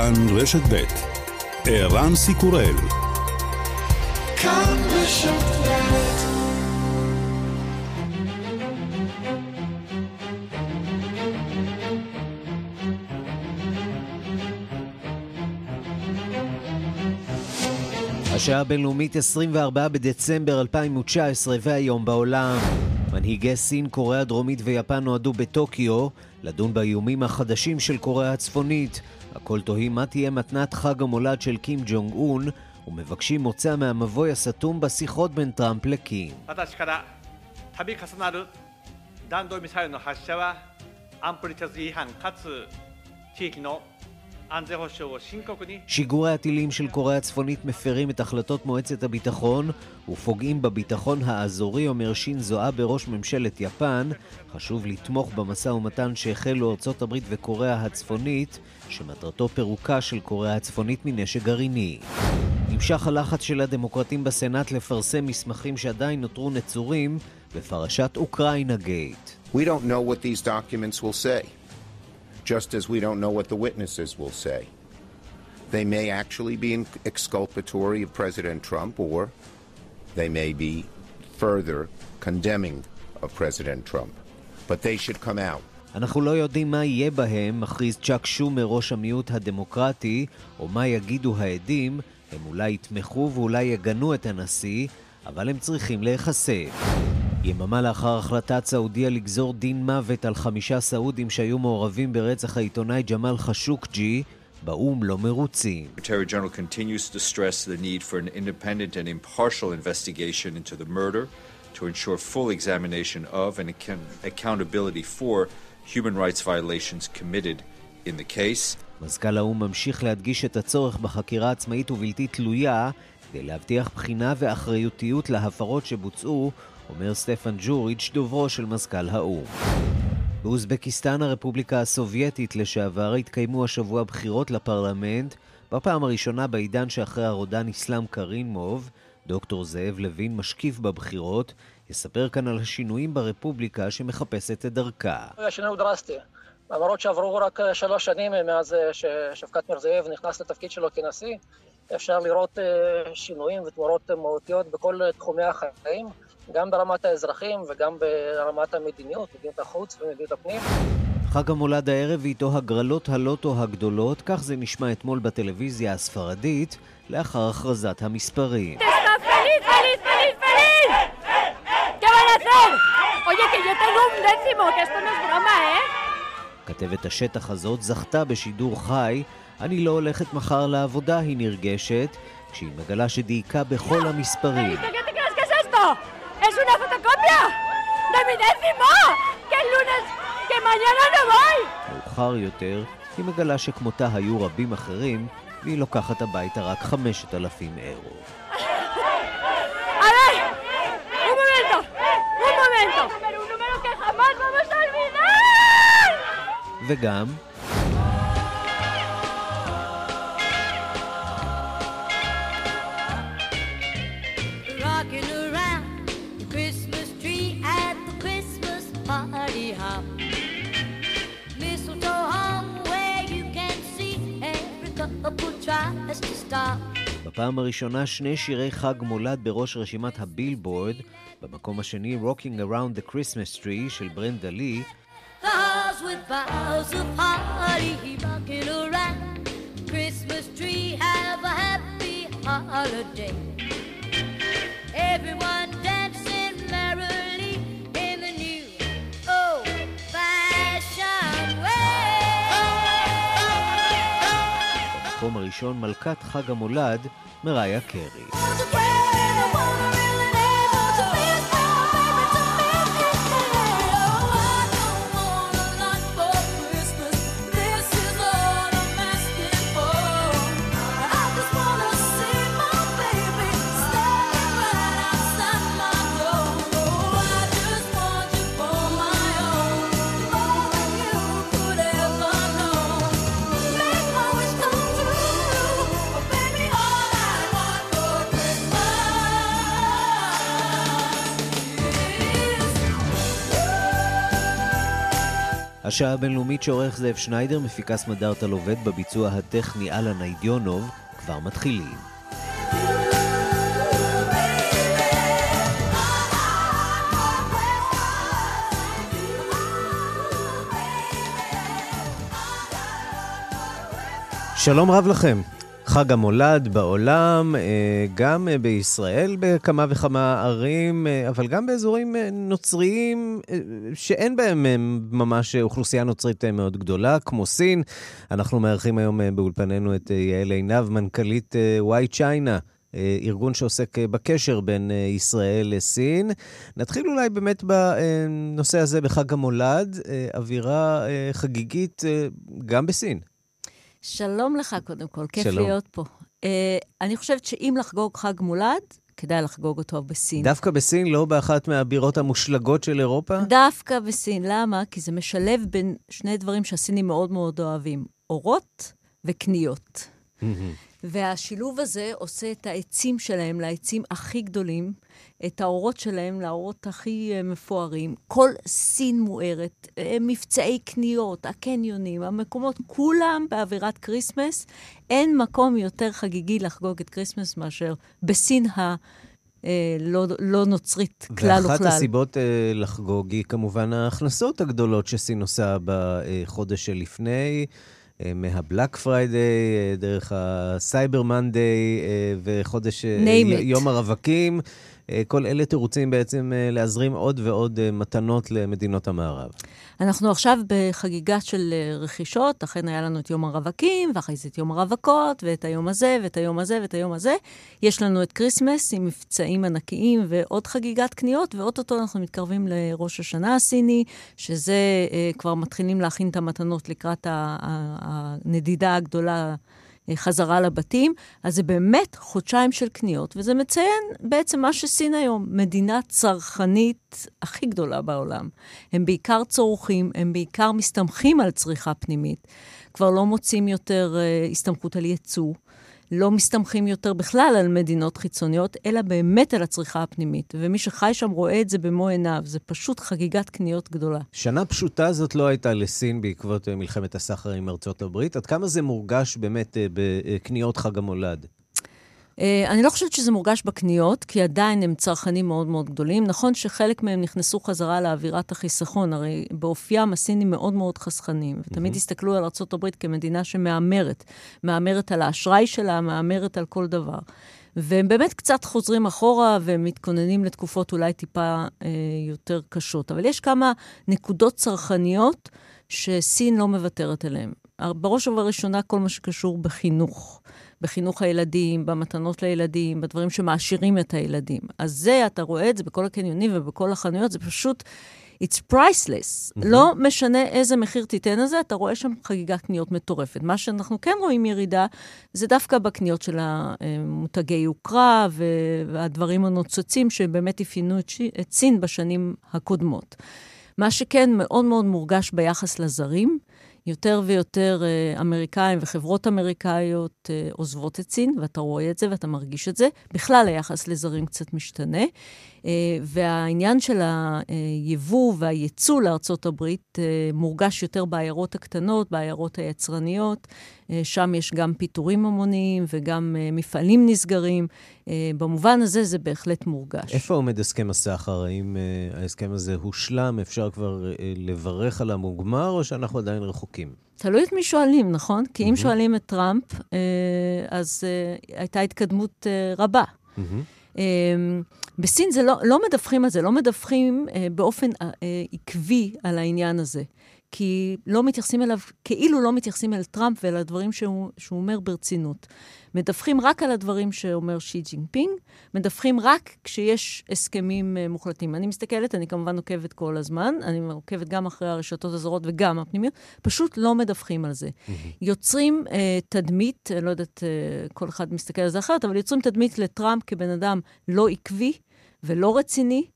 כאן רשת ב' ערן סיקורל כאן רשת ב' השעה הבינלאומית 24 בדצמבר 2019 והיום בעולם. מנהיגי סין, קוריאה הדרומית ויפן נועדו בטוקיו לדון באיומים החדשים של קוריאה הצפונית. הכל תוהים מה תהיה מתנת חג המולד של קים ג'ונג און ומבקשים מוצא מהמבוי הסתום בשיחות בין טראמפ לקים. 私から度重なる弾道ミサイルの発射は安保理決議違反かつ地域の安全保障を深刻に שיגורי הטילים של קוריאה הצפונית מפרים את החלטות מועצת הביטחון ופוגעים בביטחון האזורי, אומר שינזו אבה ראש ממשלת יפן. חשוב לתמוך במשא ומתן שהחלו ארצות הברית וקוריאה הצפונית, שמטרתו פירוקה של קוריאה הצפונית מנשק גרעיני. נמשך הלחץ של הדמוקרטים בסנאט לפרסם מסמכים שעדיין נותרו נצורים בפרשת אוקראינה גייט. We don't know what these documents will say, just as we don't know what the witnesses will say. They may actually be exculpatory of President Trump, or they may be further condemning of President Trump. But they should come out. אנחנו לא יודעים מה יהיה בהם, מכריז צ'אק שומר, ראש המיעוט הדמוקרטי, או מה יגידו העדים, הם אולי יתמכו ואולי יגנו את הנשיא, אבל הם צריכים להיחשף. יממה לאחר החלטת סעודיה לגזור דין מוות על חמישה סעודים שהיו מעורבים ברצח העיתונאי ג'מאל חשוקג'י, באו"ם לא מרוצים. To ensure full examination of and account- accountability for human rights violations committed in the case. מזכ"ל האו"ם ממשיך להדגיש את הצורך בחקירה עצמאית ובלתי תלויה כדי להבטיח בחינה ואחריותיות להפרות שבוצעו, אומר סטפן ג'וריץ', דוברו של מזכ"ל האו"ם. באוזבקיסטן, הרפובליקה הסובייטית לשעבר, התקיימו השבוע בחירות לפרלמנט, בפעם הראשונה בעידן שאחרי הרודן אסלאם קרינמוב. דוקטור זאב לוין, משקיף בבחירות, יספר כאן על השינויים ברפובליקה שמחפשת את דרכה. השינוי הוא דרסטי. למרות שעברו רק שלוש שנים מאז ששפקת מירזייב נכנס לתפקיד שלו כנשיא, אפשר לראות אה, שינויים ותמורות מהותיות בכל תחומי החיים, גם ברמת האזרחים וגם ברמת המדיניות, מדיניות החוץ ומדיניות הפנים. חג המולד הערב ואיתו הגרלות הלוטו הגדולות, כך זה נשמע אתמול בטלוויזיה הספרדית, לאחר הכרזת המספרים. Esto no es broma, ¿eh? כתבת השטח הזאת זכתה בשידור חי, אני לא הולכת מחר לעבודה, היא נרגשת, כשהיא מגלה שדייקה בכל המספרים. ¿Pero qué te crees que es esto? ¡Es una fotocopia! ¡De mi décimo! ¡Que el lunes, que mañana no voy! מאוחר יותר, היא מגלה שכמותה היו רבים אחרים, והיא לוקחת הביתה רק 5,000 אירו. A ver, un momento, un momento. Pero un número que jamás vamos a olvidar. וגם, Rocking around the Christmas tree at the Christmas party hop. Mistletoe hung where you can see every couple tries to stop. בפעם הראשונה שני שירי חג מולד בראש רשימת הבילבורד, במקום השני Rocking Around the Christmas Tree של ברנדה לי, The halls with boughs of holly rocking around the Christmas tree. Have a happy holiday. Everyone dancing merrily in the new old-fashioned way. במקום הראשון מלכת חג המולד, מריה קרי. השעה הבינלאומית שעורך זאב שניידר, מפיקס מדארטל עובד בביצוע הטכני אלן איידיונוב, כבר מתחילים. שלום רב לכם. חג המולד בעולם, אה, גם אה, בישראל בכמה וכמה ערים, אה, אבל גם באזורים נוצריים שאין בהם ממש אוכלוסייה נוצרית מאוד גדולה, כמו סין. אנחנו מארחים היום באולפנינו את יעל עינב, מנכ"לית וואי צ'יינה. ארגון שעוסק בקשר בין ישראל לסין. נתחיל אולי באמת בנושא הזה בחג המולד, אווירה חגיגית גם בסין. שלום לך, קודם כל, כיף שלום. להיות פה. Uh, אני חושבת שאם לחגוג חג מולד, כדאי לחגוג אותו בסין. דווקא בסין, לא באחת מהבירות המושלגות של אירופה? דווקא בסין. למה? כי זה משלב בין שני דברים שהסינים מאוד מאוד אוהבים, אורות וקניות. והשילוב הזה עושה את העצים שלהם לעצים הכי גדולים, את האורות שלהם לאורות הכי אה, מפוארים. כל סין מוארת, אה, מבצעי קניות, הקניונים, המקומות, כולם באווירת כריסמס. אין מקום יותר חגיגי לחגוג את כריסמס מאשר בסין ה... אה, לא, לא נוצרית כלל וכלל. ואחת הסיבות אה, לחגוג היא כמובן ההכנסות הגדולות שסין עושה בחודש שלפני. אה, מה Black Friday, אה, דרך ה Cyber Monday אה, וחודש יום הרווקים. כל אלה תירוצים בעצם להזרים עוד ועוד מתנות למדינות המערב. אנחנו עכשיו בחגיגה של רכישות, אכן היה לנו את יום הרווקים, ואחרי זה את יום הרווקות, ואת היום הזה, ואת היום הזה, ואת היום הזה. יש לנו את כריסמס עם מבצעים ענקיים ועוד חגיגת קניות, ואו-טו-טו אנחנו מתקרבים לראש השנה הסיני, שזה כבר מתחילים להכין את המתנות לקראת הנדידה הגדולה אה, חזרה לבתים, אז זה באמת חודשיים של קניות, וזה מציין בעצם מה שסין היום, מדינה צרכנית הכי גדולה בעולם. הם בעיקר צורכים, הם בעיקר מסתמכים על צריכה פנימית. כבר לא מוצאים יותר uh, הסתמכות על ייצוא. לא מסתמכים יותר בכלל על מדינות חיצוניות, אלא באמת על הצריכה הפנימית. ומי שחי שם רואה את זה במו עיניו. זה פשוט חגיגת קניות גדולה. שנה פשוטה זאת לא הייתה לסין בעקבות אה, מלחמת הסחר עם ארצות הברית. עד כמה זה מורגש באמת אה, בקניות חג המולד? Uh, אני לא חושבת שזה מורגש בקניות, כי עדיין הם צרכנים מאוד מאוד גדולים. נכון שחלק מהם נכנסו חזרה לאווירת החיסכון, הרי באופיים הסינים מאוד מאוד חסכנים, ותמיד mm-hmm. הסתכלו על ארה"ב כמדינה שמהמרת. מהמרת על האשראי שלה, מהמרת על כל דבר. והם באמת קצת חוזרים אחורה ומתכוננים לתקופות אולי טיפה אה, יותר קשות. אבל יש כמה נקודות צרכניות שסין לא מוותרת עליהן. בראש ובראשונה כל מה שקשור בחינוך. בחינוך הילדים, במתנות לילדים, בדברים שמעשירים את הילדים. אז זה, אתה רואה את זה בכל הקניונים ובכל החנויות, זה פשוט... It's priceless. Mm-hmm. לא משנה איזה מחיר תיתן לזה, אתה רואה שם חגיגת קניות מטורפת. מה שאנחנו כן רואים ירידה, זה דווקא בקניות של המותגי יוקרה והדברים הנוצצים שבאמת אפיינו את, סין בשנים הקודמות. מה שכן מאוד מאוד מורגש ביחס לזרים, יותר ויותר uh, אמריקאים וחברות אמריקאיות uh, עוזבות את סין, ואתה רואה את זה ואתה מרגיש את זה. בכלל היחס לזרים קצת משתנה. Uh, והעניין של היבוא והייצוא לארצות הברית uh, מורגש יותר בעיירות הקטנות, בעיירות היצרניות. Uh, שם יש גם פיטורים המוניים וגם מפעלים נסגרים. במובן הזה זה בהחלט מורגש. איפה עומד הסכם הסחר? האם ההסכם הזה הושלם? אפשר כבר לברך על המוגמר, או שאנחנו עדיין רחוקים? תלוי את מי שואלים, נכון? כי אם שואלים את טראמפ, אז הייתה התקדמות רבה. בסין זה לא, לא מדווחים על זה, לא מדווחים באופן עקבי על העניין הזה. כי לא מתייחסים אליו, כאילו לא מתייחסים אל טראמפ ואל הדברים שהוא, שהוא אומר ברצינות. מדווחים רק על הדברים שאומר שי ג'ינפינג, מדווחים רק כשיש הסכמים אה, מוחלטים. אני מסתכלת, אני כמובן עוקבת כל הזמן, אני עוקבת גם אחרי הרשתות הזרות וגם הפנימיות, פשוט לא מדווחים על זה. Mm-hmm. יוצרים אה, תדמית, אני לא יודעת, אה, כל אחד מסתכל על זה אחרת, אבל יוצרים תדמית לטראמפ כבן אדם לא עקבי ולא רציני,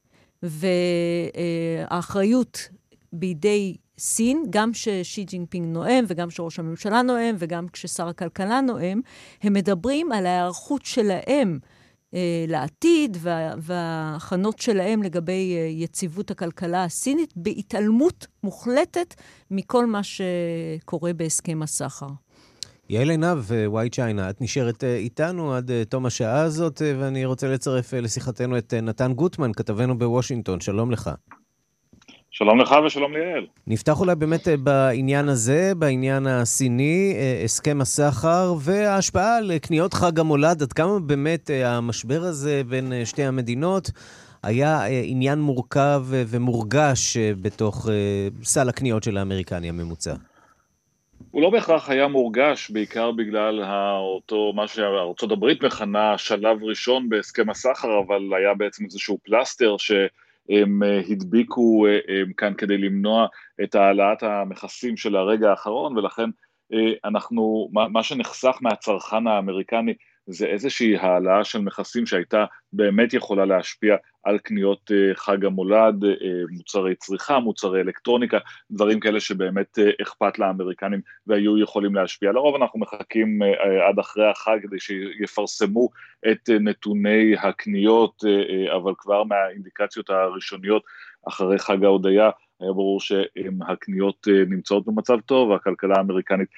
והאחריות בידי סין, גם כששי ג'ינפינג נואם, וגם כשראש הממשלה נואם, וגם כששר הכלכלה נואם, הם מדברים על ההיערכות שלהם אה, לעתיד וה, וההכנות שלהם לגבי אה, יציבות הכלכלה הסינית, בהתעלמות מוחלטת מכל מה שקורה בהסכם הסחר. יעל עינב, וואי צ'יינה, את נשארת איתנו עד תום השעה הזאת, ואני רוצה לצרף לשיחתנו את נתן גוטמן, כתבנו בוושינגטון. שלום לך. שלום לך ושלום ליעל. נפתח אולי באמת אה, בעניין הזה, בעניין הסיני, אה, הסכם הסחר וההשפעה על קניות חג המולד, עד כמה באמת אה, המשבר הזה בין שתי המדינות היה עניין מורכב ומורגש בתוך סל הקניות של האמריקני הממוצע. הוא לא בהכרח היה מורגש, בעיקר בגלל אותו, מה שארצות הברית מכנה שלב ראשון בהסכם הסחר, אבל היה בעצם איזשהו פלסטר ש... הם אה, הדביקו אה, כאן כדי למנוע את העלאת המכסים של הרגע האחרון, ולכן אה, אנחנו, מה שנחסך מהצרכן האמריקני זה איזושהי העלאה של מכסים שהייתה באמת יכולה להשפיע על קניות אה, חג המולד, אה, מוצרי צריכה, מוצרי אלקטרוניקה, דברים כאלה שבאמת אה, אכפת לאמריקנים והיו יכולים להשפיע. לרוב אנחנו מחכים עד אחרי החג כדי שיפרסמו את נתוני הקניות, אבל כבר מהאינדיקציות הראשוניות אחרי חג ההודיה היה ברור שהקניות נמצאות במצב טוב, והכלכלה האמריקנית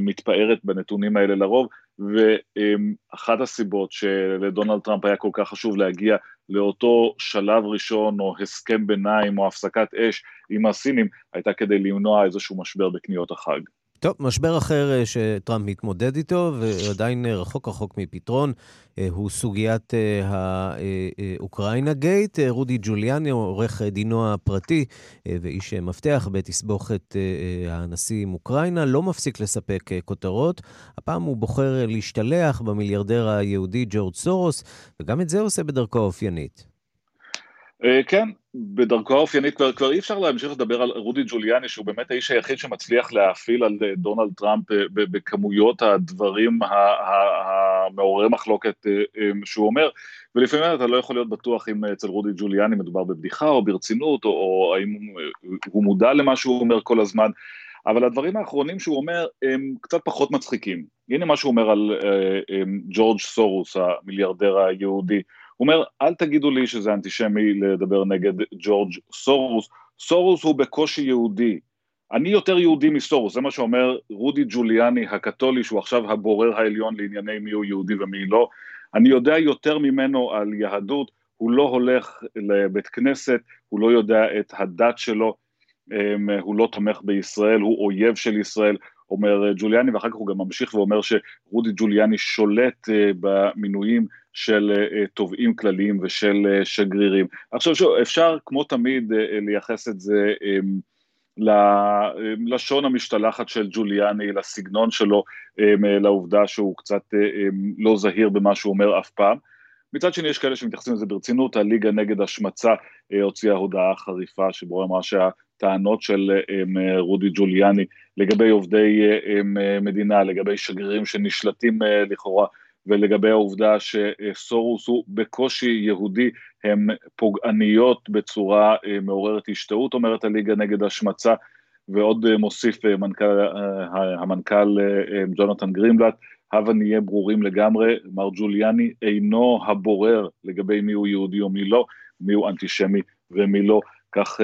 מתפארת בנתונים האלה לרוב, ואחת הסיבות שלדונלד טראמפ היה כל כך חשוב להגיע לאותו שלב ראשון או הסכם ביניים או הפסקת אש עם הסינים, הייתה כדי למנוע איזשהו משבר בקניות החג. טוב, משבר אחר אה, שטראמפ מתמודד איתו, ועדיין אה, רחוק רחוק מפתרון, אה, הוא סוגיית האוקראינה גייט. רודי ג'וליאני, עורך דינו הפרטי ואיש מפתח בתסבוכת הנשיא עם אוקראינה, לא מפסיק לספק כותרות. הפעם הוא בוחר להשתלח במיליארדר היהודי ג'ורג' סורוס, וגם את זה עושה בדרכו האופיינית. אה, כן, בדרכו האופיינית כבר, כבר אי אפשר להמשיך לדבר על רודי ג'וליאני שהוא באמת האיש היחיד שמצליח להאפיל על אה, דונלד טראמפ אה, בכמויות הדברים המעוררי מחלוקת שהוא אומר. ולפעמים אתה לא יכול להיות בטוח אם אצל רודי ג'וליאני מדובר בבדיחה או ברצינות או, או האם הוא מודע למה שהוא אומר כל הזמן. אבל הדברים האחרונים שהוא אומר הם קצת פחות מצחיקים. הנה מה שהוא אומר על ג'ורג' סורוס המיליארדר היהודי הוא אומר, אל תגידו לי שזה אנטישמי לדבר נגד ג'ורג' סורוס, סורוס הוא בקושי יהודי, אני יותר יהודי מסורוס, זה מה שאומר רודי ג'וליאני הקתולי, שהוא עכשיו הבורר העליון לענייני מי הוא יהודי ומי לא, אני יודע יותר ממנו על יהדות, הוא לא הולך לבית כנסת, הוא לא יודע את הדת שלו, אמ, הוא לא תומך בישראל, הוא אויב של ישראל, אומר ג'וליאני, ואחר כך הוא גם ממשיך ואומר שרודי ג'וליאני שולט אה, במינויים של אה, תובעים כלליים ושל אה, שגרירים. עכשיו שוב, אפשר כמו תמיד אה, לייחס את זה אמ, ללשון המשתלחת של ג'וליאני, לסגנון שלו, אמ, לעובדה שהוא קצת אמ, לא זהיר במה שהוא אומר אף פעם. מצד שני יש כאלה שמתייחסים לזה ברצינות, הליגה נגד השמצה הוציאה הודעה חריפה שבו אמרה שהטענות של רודי ג'וליאני לגבי עובדי מדינה, לגבי שגרירים שנשלטים לכאורה ולגבי העובדה שסורוס הוא בקושי יהודי, הן פוגעניות בצורה אה, מעוררת השתאות, אומרת הליגה נגד השמצה, ועוד אה, מוסיף אה, מנכ"ל, המנכ"ל ג'ונתן גרימבלט, הבה נהיה ברורים לגמרי, מר ג'וליאני אינו הבורר לגבי מי הוא יהודי או לא, מי הוא אנטישמי ומי לא, כך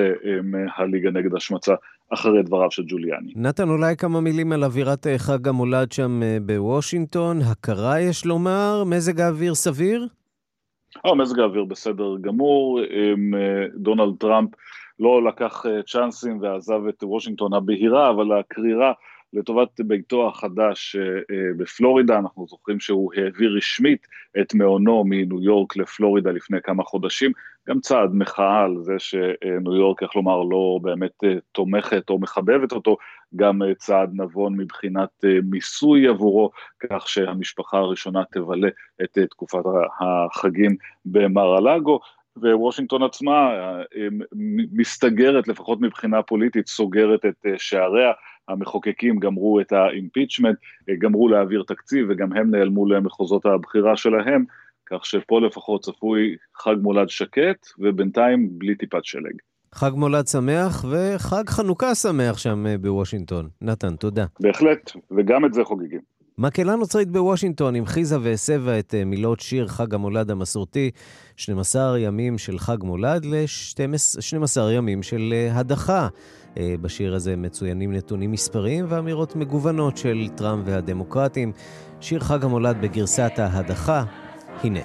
הליגה נגד השמצה אחרי דבריו של ג'וליאני. נתן, אולי כמה מילים על אווירת אה, חג המולד שם אה, בוושינגטון. הכרה, יש לומר, מזג האוויר סביר? אה, מזג האוויר בסדר גמור. אה, דונלד טראמפ לא לקח צ'אנסים ועזב את וושינגטון הבהירה, אבל הקרירה לטובת ביתו החדש בפלורידה, אנחנו זוכרים שהוא העביר רשמית את מעונו מניו יורק לפלורידה לפני כמה חודשים, גם צעד מחאה על זה שניו יורק, איך לומר, לא באמת אה, תומכת או מחבבת אותו, גם אה, צעד נבון מבחינת אה, מיסוי עבורו, כך שהמשפחה הראשונה תבלה את תקופת החגים במר הלאגו. ווושינגטון עצמה מסתגרת, לפחות מבחינה פוליטית, סוגרת את שעריה. המחוקקים גמרו את האימפיצ'מנט, גמרו להעביר תקציב וגם הם נעלמו למחוזות הבחירה שלהם, כך שפה לפחות צפוי חג מולד שקט, ובינתיים בלי טיפת שלג. חג מולד שמח וחג חנוכה שמח שם אה, בוושינגטון. נתן, תודה. בהחלט, וגם את זה חוגגים. מקהלה נוצרית בוושינגטון המחיזה והסבה את אה, מילות שיר חג המולד המסורתי, 12 ימים של חג מולד ל-12 ימים של אה, הדחה. אה, בשיר הזה מצוינים נתונים מספריים ואמירות מגוונות של טראמפ והדמוקרטים. שיר חג המולד בגרסת ההדחה, הנה.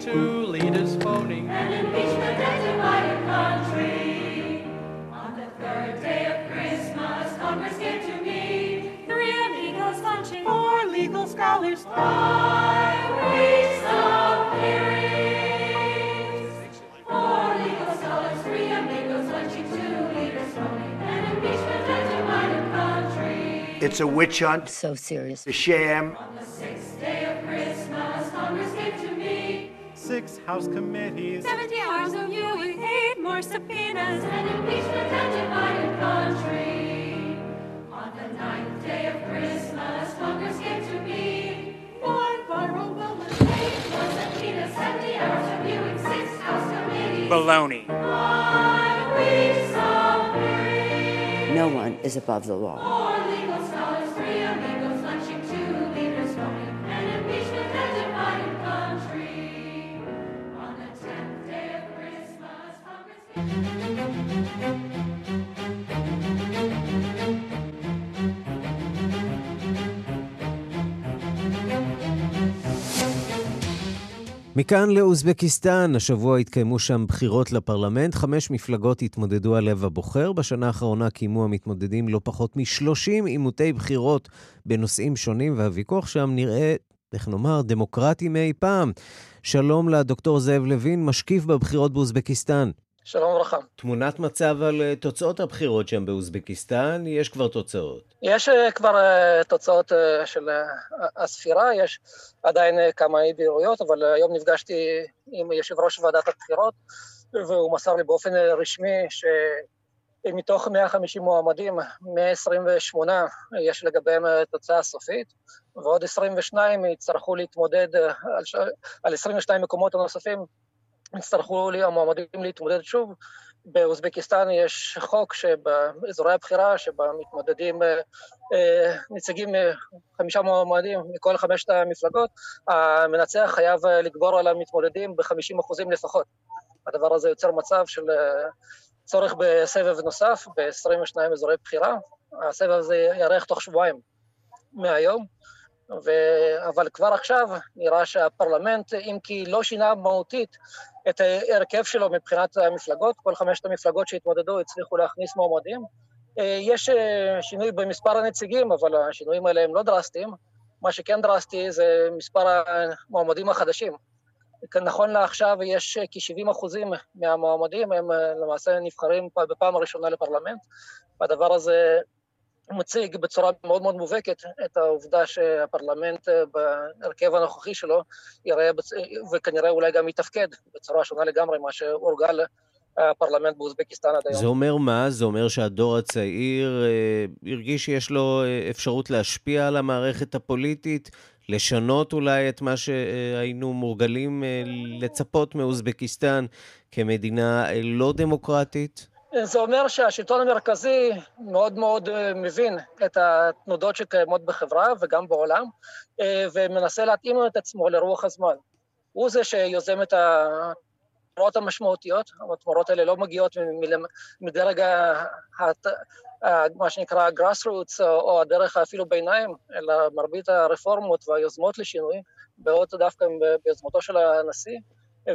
Two leaders phoning An impeachment and divided country. On the third day of Christmas, Congress came to meet. Three amigos lunching. Four legal scholars. Five weeks of hearings. Four legal scholars, three amigos lunching, two leaders phoning. An impeachment and divided country. It's a witch hunt. So serious. A sham. On the sixth day of Christmas, Congress came to meet. Six House committees. 70 hours of viewing, eight more subpoenas, an impeachment and divided country. On the ninth day of Christmas, Congress came to meet. One viral moment, eight more subpoenas, 70 hours of viewing, six House committees. Baloney. Five weeks of. No one is above the law. מכאן לאוזבקיסטן, השבוע התקיימו שם בחירות לפרלמנט, חמש מפלגות התמודדו על לב הבוחר. בשנה האחרונה קיימו המתמודדים לא פחות מ-30 עימותי בחירות בנושאים שונים, והוויכוח שם נראה, איך נאמר, דמוקרטי מאי פעם. שלום לדוקטור זאב לוין, משקיף בבחירות באוזבקיסטן. שלום וברכה. תמונת מצב על אה, תוצאות הבחירות שם באוזבקיסטן, יש כבר תוצאות. יש אה, כבר אה, תוצאות של הספירה, יש עדיין כמה אי בהירויות, אבל היום נפגשתי עם יושב ראש ועדת הבחירות, והוא מסר לי באופן רשמי שמתוך 150 מועמדים, 128 יש לגביהם אה, תוצאה סופית, ועוד 22 יצטרכו להתמודד על, ש... על 22 מקומות הנוספים, יצטרכו המועמדים להתמודד שוב. באוזבקיסטן יש חוק שבאזורי הבחירה, שבה מתמודדים אה, אה, נציגים, אה, חמישה מועמדים מכל חמשת המפלגות, המנצח חייב לגבור על המתמודדים ב-50% לפחות. הדבר הזה יוצר מצב של צורך בסבב נוסף ב-22 אזורי בחירה. הסבב הזה יארך תוך שבועיים מהיום. ו... אבל כבר עכשיו נראה שהפרלמנט, אם כי לא שינה מהותית את ההרכב שלו מבחינת המפלגות, כל חמשת המפלגות שהתמודדו הצליחו להכניס מועמדים. אה, יש אה, שינוי במספר הנציגים, אבל השינויים האלה הם לא דרסטיים. מה שכן דרסטי זה מספר המועמדים החדשים. נכון לעכשיו יש כ-70 אחוזים מהמועמדים, הם אה, למעשה נבחרים בפעם הראשונה לפרלמנט, והדבר הזה מציג בצורה מאוד מאוד מובהקת את העובדה שהפרלמנט אה, בהרכב הנוכחי שלו יראה, בצ... וכנראה אולי גם יתפקד בצורה שונה לגמרי מה שהורגל הפרלמנט באוזבקיסטן עד היום. זה אומר מה? זה אומר שהדור הצעיר אה, הרגיש שיש לו אה, אפשרות להשפיע על המערכת הפוליטית, לשנות אולי את מה שהיינו מורגלים אה, לצפות מאוזבקיסטן כמדינה אה, לא דמוקרטית? זה אומר שהשלטון המרכזי מאוד מאוד אה, מבין את התנודות שקיימות בחברה וגם בעולם, אה, ומנסה להתאים את עצמו לרוח הזמן. הוא זה שיוזם את התמורות המשמעותיות, התמורות האלה לא מגיעות מדרג. מה שנקרא grassroots או הדרך אפילו ביניים, אלא מרבית הרפורמות והיוזמות לשינוי באות דווקא ביוזמתו של הנשיא.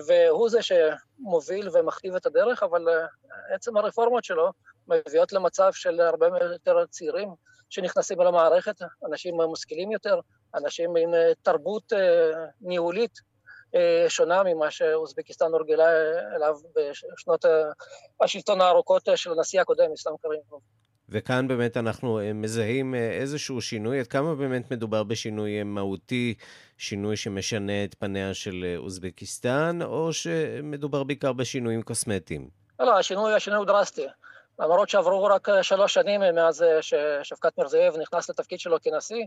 והוא זה שמוביל ומכתיב את הדרך, אבל עצם הרפורמות שלו מביאות למצב של הרבה יותר צעירים שנכנסים אל המערכת, אנשים משכילים יותר, אנשים עם תרבות ניהולית שונה ממה שאוזבקיסטן הורגלה אליו בשנות השלטון הארוכות של הנשיא הקודם, אסלאם קרימוב. וכאן באמת אנחנו מזהים איזשהו שינוי, עד כמה באמת מדובר בשינוי מהותי, שינוי שמשנה את פניה של אוזבקיסטן, או שמדובר בעיקר בשינויים קוסמטיים? לא, השינוי, השינוי הוא דרסטי. למרות שעברו רק שלוש שנים מאז ששפקת מירזייב נכנס לתפקיד שלו כנשיא,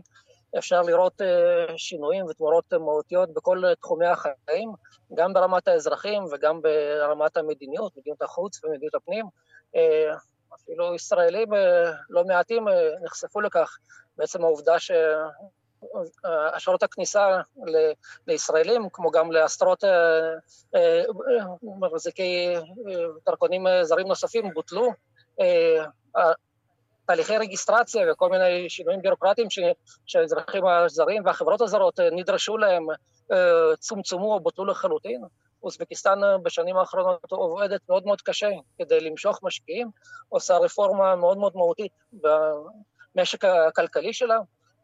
אפשר לראות שינויים ותמורות מהותיות בכל תחומי החיים, גם ברמת האזרחים וגם ברמת המדיניות, מדיניות החוץ ומדיניות הפנים. אפילו ישראלים לא מעטים נחשפו לכך, בעצם העובדה שאשרות הכניסה לישראלים, כמו גם לעשרות מחזיקי דרכונים זרים נוספים, בוטלו. תהליכי רגיסטרציה וכל מיני שינויים ביורוקרטיים שהאזרחים הזרים והחברות הזרות נדרשו להם, צומצמו או בוטלו לחלוטין. אוזבקיסטן בשנים האחרונות עובדת מאוד מאוד קשה כדי למשוך משקיעים, עושה רפורמה מאוד מאוד מהותית במשק הכלכלי שלה,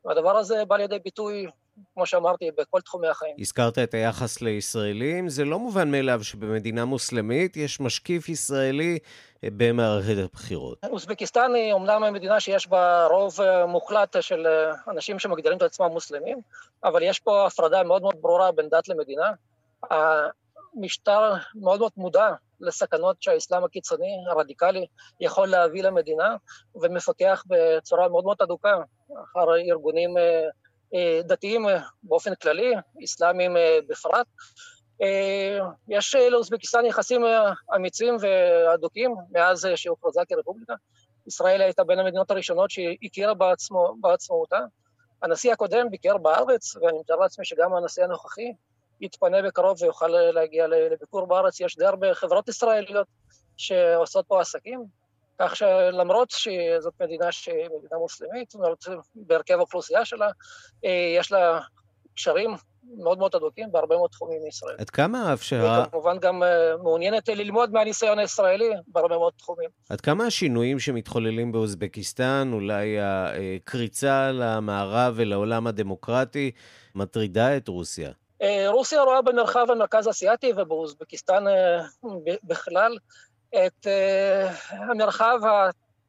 והדבר הזה בא לידי ביטוי כמו שאמרתי, בכל תחומי החיים. הזכרת את היחס לישראלים, זה לא מובן מאליו שבמדינה מוסלמית יש משקיף ישראלי במערכת הבחירות. אוזבקיסטן היא אומנם מדינה שיש בה רוב מוחלט של אנשים שמגדירים את עצמם מוסלמים, אבל יש פה הפרדה מאוד מאוד ברורה בין דת למדינה. המשטר מאוד מאוד מודע לסכנות שהאסלאם הקיצוני, הרדיקלי, יכול להביא למדינה, ומפקח בצורה מאוד מאוד אדוקה אחר ארגונים דתיים באופן כללי, אסלאמים בפרט. יש לאוזבקיסטן יחסים אמיצים והדוקים מאז שהוכרזה כרפובליקה. ישראל הייתה בין המדינות הראשונות שהכירה בעצמו, בעצמאותה. הנשיא הקודם ביקר בארץ, ואני מתאר לעצמי שגם הנשיא הנוכחי יתפנה בקרוב ויוכל להגיע לביקור בארץ. יש די הרבה חברות ישראליות שעושות פה עסקים, כך שלמרות שזאת מדינה שהיא מדינה מוסלמית, זאת אומרת, בהרכב האוכלוסייה שלה, יש לה קשרים מאוד מאוד הדוקים בהרבה מאוד תחומים מישראל. עד כמה האפשרה... וכמובן גם מעוניינת ללמוד מהניסיון הישראלי בהרבה מאוד תחומים. עד כמה השינויים שמתחוללים באוזבקיסטן, אולי הקריצה למערב ולעולם הדמוקרטי, מטרידה את רוסיה? רוסיה רואה במרחב המרכז האסייתי ובאוזבקיסטן בכלל את המרחב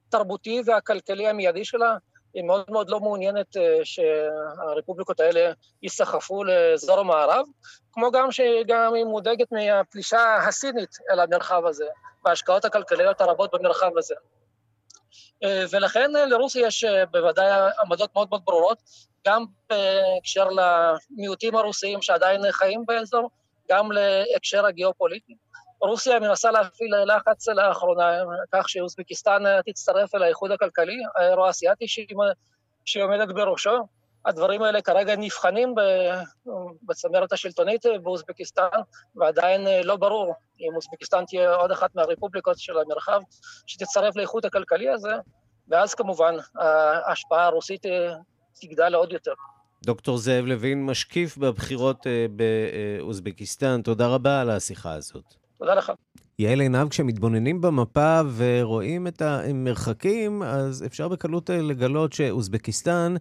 התרבותי והכלכלי המיידי שלה. היא מאוד מאוד לא מעוניינת שהרפובליקות האלה ייסחפו לאזור המערב, כמו גם שגם היא מודאגת מהפלישה הסינית אל המרחב הזה, וההשקעות הכלכליות הרבות במרחב הזה. ולכן לרוסיה יש בוודאי עמדות מאוד מאוד ברורות, גם בהקשר למיעוטים הרוסיים שעדיין חיים באזור, גם להקשר הגיאופוליטי. רוסיה מנסה להפעיל לחץ לאחרונה, כך שאוזבקיסטן תצטרף אל האיחוד הכלכלי האירו-אסיאטי שהיא עומדת בראשו. הדברים האלה כרגע נבחנים בצמרת השלטונית באוזבקיסטן, ועדיין לא ברור אם אוזבקיסטן תהיה עוד אחת מהרפובליקות של המרחב שתצטרף לאיחוד הכלכלי הזה, ואז כמובן ההשפעה הרוסית תגדל עוד יותר. דוקטור זאב לוין, משקיף בבחירות באוזבקיסטן, תודה רבה על השיחה הזאת. תודה לך. יעל עינב, כשמתבוננים במפה ורואים את המרחקים, אז אפשר בקלות לגלות שאוזבקיסטן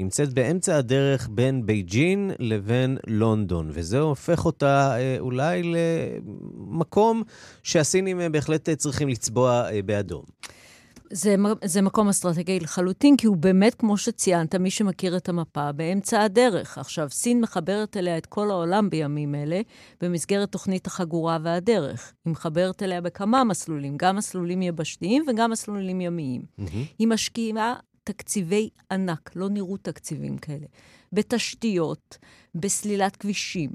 נמצאת באמצע הדרך בין בייג'ין לבין לונדון, וזה הופך אותה אולי למקום שהסינים בהחלט צריכים לצבוע באדום. זה, זה מקום אסטרטגי לחלוטין, כי הוא באמת, כמו שציינת, מי שמכיר את המפה, באמצע הדרך. עכשיו, סין מחברת אליה את כל העולם בימים אלה, במסגרת תוכנית החגורה והדרך. היא מחברת אליה בכמה מסלולים, גם מסלולים יבשתיים וגם מסלולים ימיים. Mm-hmm. היא משקיעה תקציבי ענק, לא נראו תקציבים כאלה, בתשתיות, בסלילת כבישים,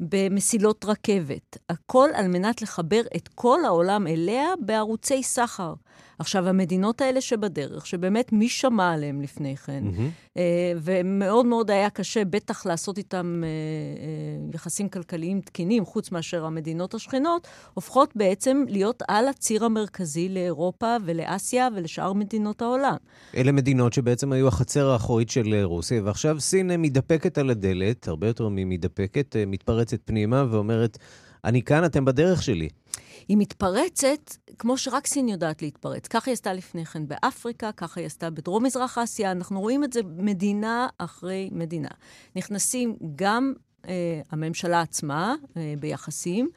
במסילות רכבת, הכל על מנת לחבר את כל העולם אליה בערוצי סחר. עכשיו, המדינות האלה שבדרך, שבאמת מי שמע עליהן לפני כן, mm-hmm. ומאוד מאוד היה קשה בטח לעשות איתם יחסים כלכליים תקינים, חוץ מאשר המדינות השכנות, הופכות בעצם להיות על הציר המרכזי לאירופה ולאסיה ולשאר מדינות העולם. אלה מדינות שבעצם היו החצר האחורית של רוסיה, ועכשיו סין מתדפקת על הדלת, הרבה יותר ממתדפקת, מתפרצת פנימה ואומרת, אני כאן, אתם בדרך שלי. היא מתפרצת כמו שרק סין יודעת להתפרץ. ככה היא עשתה לפני כן באפריקה, ככה היא עשתה בדרום-מזרח אסיה, אנחנו רואים את זה מדינה אחרי מדינה. נכנסים גם אה, הממשלה עצמה אה, ביחסים,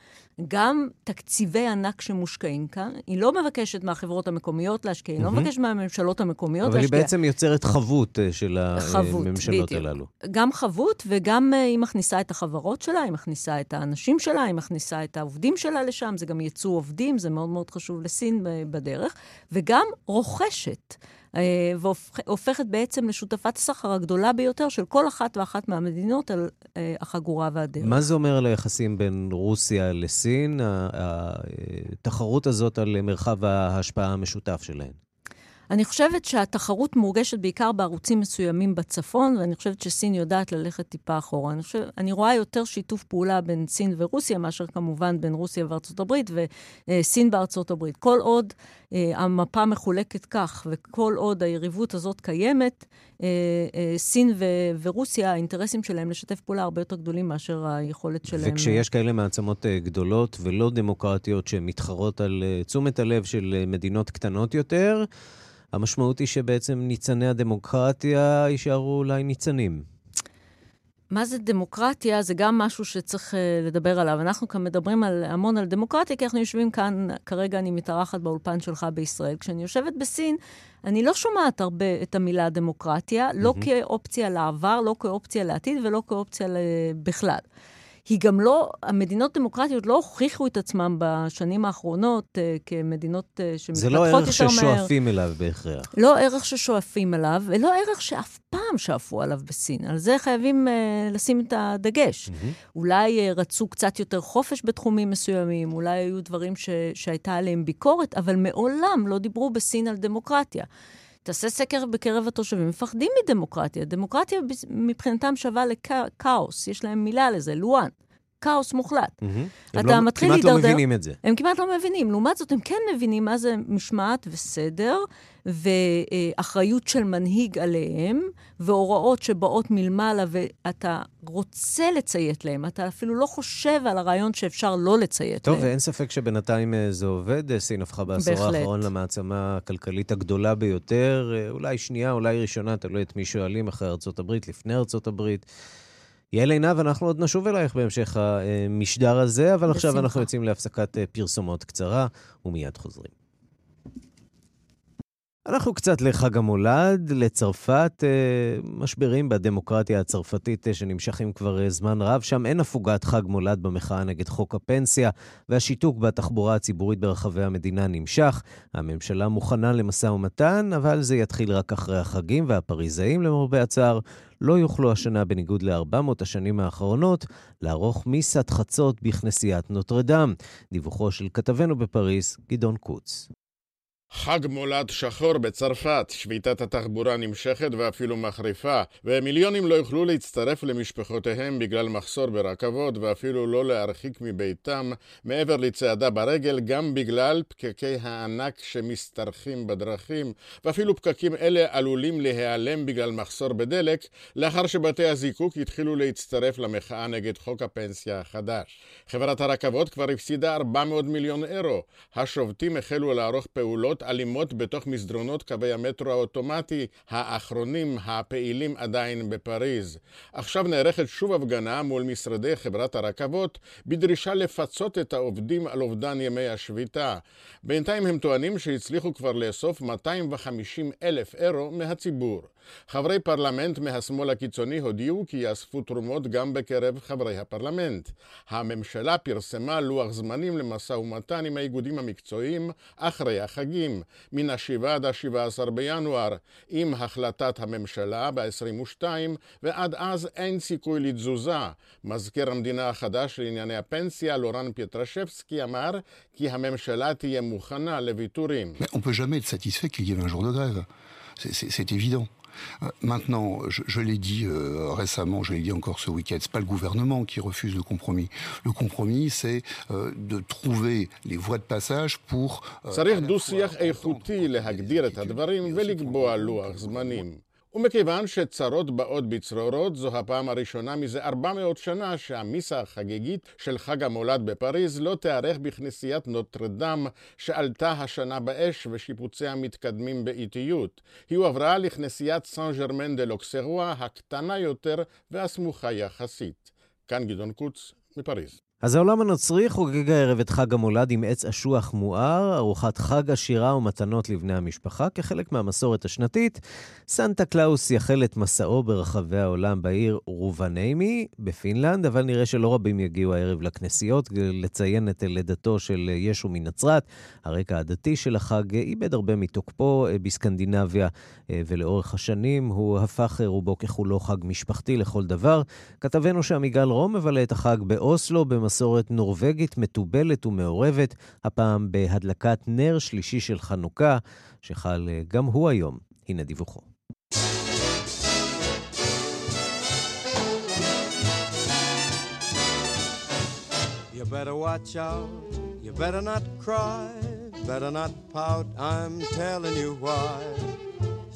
גם תקציבי ענק שמושקעים כאן. היא לא מבקשת מהחברות המקומיות להשקיע, היא לא מבקשת מהממשלות המקומיות אבל להשקיע. היא בעצם יוצרת חבות אה, של חבות, הממשלות בדיוק. הללו. גם חבות, וגם אה, היא מכניסה את החברות שלה, היא מכניסה את האנשים שלה, היא מכניסה את העובדים שלה לשם, זה גם ייצוא עובדים, זה מאוד מאוד חשוב לסין ב- בדרך, וגם רוכשת. אה, והופכת בעצם לשותפת הסחר הגדולה ביותר של כל אחת ואחת מהמדינות על אה, החגורה והדרך. מה זה אומר על היחסים בין רוסיה לסין, התחרות הזאת על מרחב ההשפעה המשותף שלהן? אני חושבת שהתחרות מורגשת בעיקר בערוצים מסוימים בצפון, ואני חושבת שסין יודעת ללכת טיפה אחורה. אני, חושב, אני רואה יותר שיתוף פעולה בין סין ורוסיה, מאשר כמובן בין רוסיה וארצות הברית, וסין בארצות הברית. כל עוד אה, המפה מחולקת כך, וכל עוד היריבות הזאת קיימת, אה, אה, סין ו- ורוסיה, האינטרסים שלהם לשתף פעולה הרבה יותר גדולים מאשר היכולת שלהם. וכשיש כאלה מעצמות אה, גדולות ולא דמוקרטיות שמתחרות על אה, תשומת הלב של אה, מדינות קטנות יותר, המשמעות היא שבעצם ניצני הדמוקרטיה יישארו אולי ניצנים. מה זה דמוקרטיה? זה גם משהו שצריך uh, לדבר עליו. אנחנו כאן מדברים על, המון על דמוקרטיה, כי אנחנו יושבים כאן, כרגע אני מתארחת באולפן שלך בישראל. כשאני יושבת בסין, אני לא שומעת הרבה את המילה דמוקרטיה, לא כאופציה לעבר, לא כאופציה לעתיד ולא כאופציה בכלל. היא גם לא, המדינות דמוקרטיות לא הוכיחו את עצמם בשנים האחרונות uh, כמדינות שמתפתחות זה לא יותר מהר. ערך ששואפים אליו בהכרח. לא ערך ששואפים עליו, ולא ערך שאף פעם שאפו עליו בסין. על זה חייבים uh, לשים את הדגש. Mm-hmm. אולי uh, רצו קצת יותר חופש בתחומים מסוימים, אולי היו דברים ש, שהייתה עליהם ביקורת, אבל מעולם לא דיברו בסין על דמוקרטיה. תעשה סקר בקרב התושבים, מפחדים מדמוקרטיה. דמוקרטיה מבחינתם שווה לכאוס, יש להם מילה לזה, לואן. כאוס מוחלט. Mm-hmm. הם לא, כמעט לא מבינים את זה. הם כמעט לא מבינים. לעומת זאת, הם כן מבינים מה זה משמעת וסדר, ואחריות של מנהיג עליהם, והוראות שבאות מלמעלה, ואתה רוצה לציית להם. אתה אפילו לא חושב על הרעיון שאפשר לא לציית טוב, להם. טוב, ואין ספק שבינתיים זה עובד. סין הפכה בעשור האחרון למעצמה הכלכלית הגדולה ביותר. אולי שנייה, אולי ראשונה, תלוי את מי שואלים, אחרי ארצות הברית, לפני ארצות הברית. יעל עינב, אנחנו עוד נשוב אלייך בהמשך המשדר הזה, אבל עכשיו. אנחנו יוצאים להפסקת פרסומות קצרה, ומיד חוזרים. אנחנו קצת לחג המולד, לצרפת, משברים בדמוקרטיה הצרפתית שנמשכים כבר זמן רב. שם אין הפוגת חג מולד במחאה נגד חוק הפנסיה, והשיתוק בתחבורה הציבורית ברחבי המדינה נמשך. הממשלה מוכנה למשא ומתן, אבל זה יתחיל רק אחרי החגים, והפריזאים, למרבה הצער, לא יוכלו השנה, בניגוד ל-400 השנים האחרונות, לערוך מיסת חצות בכנסיית נוטרדם. דיווחו של כתבנו בפריס, גדעון קוץ. חג מולד שחור בצרפת, שביתת התחבורה נמשכת ואפילו מחריפה, ומיליונים לא יוכלו להצטרף למשפחותיהם בגלל מחסור ברכבות ואפילו לא להרחיק מביתם מעבר לצעדה ברגל, גם בגלל פקקי הענק שמשתרכים בדרכים, ואפילו פקקים אלה עלולים להיעלם בגלל מחסור בדלק, לאחר שבתי הזיקוק התחילו להצטרף למחאה נגד חוק הפנסיה החדש. חברת הרכבות כבר הפסידה 400 מיליון אירו. השובתים החלו לערוך פעולות אלימות בתוך מסדרונות קווי המטרו האוטומטי האחרונים הפעילים עדיין בפריז. עכשיו נערכת שוב הפגנה מול משרדי חברת הרכבות בדרישה לפצות את העובדים על אובדן ימי השביתה. בינתיים הם טוענים שהצליחו כבר לאסוף 250 אלף אירו מהציבור. חברי פרלמנט מהשמאל הקיצוני הודיעו כי יאספו תרומות גם בקרב חברי הפרלמנט. הממשלה פרסמה לוח זמנים למשא ומתן עם האיגודים המקצועיים אחרי החגים, מן ה-7 עד ה-17 בינואר, עם החלטת הממשלה ב-22, ועד אז אין סיכוי לתזוזה. מזכיר המדינה החדש לענייני הפנסיה, לורן פטרשבסקי, אמר כי הממשלה תהיה מוכנה לוויתורים. C'est évident. Euh, maintenant, je, l'ai dit euh, récemment, je l'ai dit encore ce week-end, c'est pas le gouvernement qui refuse le compromis. Le compromis, c'est euh, de trouver les voies de passage pour... ומכיוון שצרות באות בצרורות, זו הפעם הראשונה מזה 400 שנה שהמיסה החגיגית של חג המולד בפריז לא תיארך בכנסיית נוטרדם שעלתה השנה באש ושיפוציה מתקדמים באיטיות. היא הועברה לכנסיית סן ג'רמן דה לוקסרוע הקטנה יותר והסמוכה יחסית. כאן גדעון קוץ מפריז. אז העולם הנוצרי חוגג הערב את חג המולד עם עץ אשוח מואר, ארוחת חג עשירה ומתנות לבני המשפחה. כחלק מהמסורת השנתית, סנטה קלאוס יחל את מסעו ברחבי העולם בעיר רובניימי בפינלנד, אבל נראה שלא רבים יגיעו הערב לכנסיות לציין את לידתו של ישו מנצרת. הרקע הדתי של החג איבד הרבה מתוקפו בסקנדינביה, ולאורך השנים הוא הפך רובו ככולו חג משפחתי לכל דבר. כתבנו שעמיגל רום מבלה את החג באוסלו, במסורת נורבגית מתובלת ומעורבת, הפעם בהדלקת נר שלישי של חנוכה, שחל גם הוא היום. הנה דיווחו. You better watch out, you better not cry, better not pout, I'm telling you why.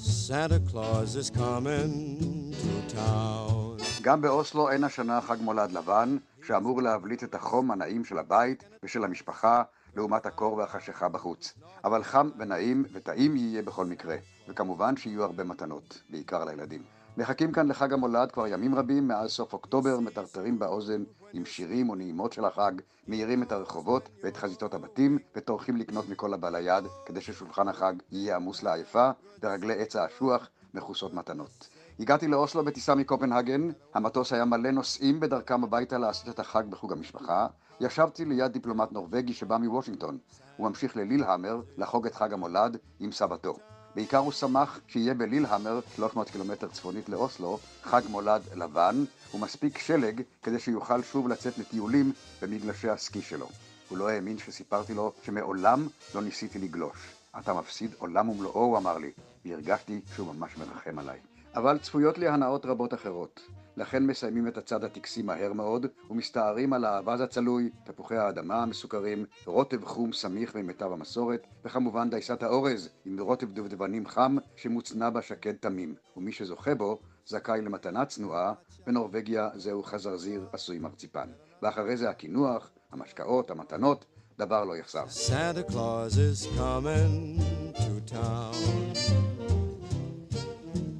Santa Claus is coming to town. גם באוסלו אין השנה חג מולד לבן, שאמור להבליט את החום הנעים של הבית ושל המשפחה לעומת הקור והחשיכה בחוץ. אבל חם ונעים וטעים יהיה בכל מקרה, וכמובן שיהיו הרבה מתנות, בעיקר לילדים. מחכים כאן לחג המולד כבר ימים רבים, מאז סוף אוקטובר מטרטרים באוזן עם שירים ונעימות של החג, מאירים את הרחובות ואת חזיתות הבתים, וטורחים לקנות מכל הבא ליד, כדי ששולחן החג יהיה עמוס לעייפה, ורגלי עץ האשוח מכוסות מתנות. הגעתי לאוסלו בטיסה מקופנהגן, המטוס היה מלא נוסעים בדרכם הביתה לעשות את החג בחוג המשפחה. ישבתי ליד דיפלומט נורבגי שבא מוושינגטון. הוא ממשיך ללילהמר לחוג את חג המולד עם סבתו. בעיקר הוא שמח שיהיה בלילהמר, 300 קילומטר צפונית לאוסלו, חג מולד לבן, ומספיק שלג כדי שיוכל שוב לצאת לטיולים במגלשי הסקי שלו. הוא לא האמין שסיפרתי לו שמעולם לא ניסיתי לגלוש. אתה מפסיד עולם ומלואו, הוא אמר לי, והרגשתי שהוא ממש מרחם עליי. אבל צפויות לי הנאות רבות אחרות. לכן מסיימים את הצד הטקסי מהר מאוד, ומסתערים על האווז הצלוי, תפוחי האדמה המסוכרים, רוטב חום סמיך ממיטב המסורת, וכמובן דייסת האורז, עם רוטב דובדבנים חם, שמוצנע בה שקד תמים. ומי שזוכה בו, זכאי למתנה צנועה, בנורבגיה זהו חזרזיר עשוי מרציפן. ואחרי זה הקינוח, המשקאות, המתנות, דבר לא יחסר. Santa Claus is coming to town.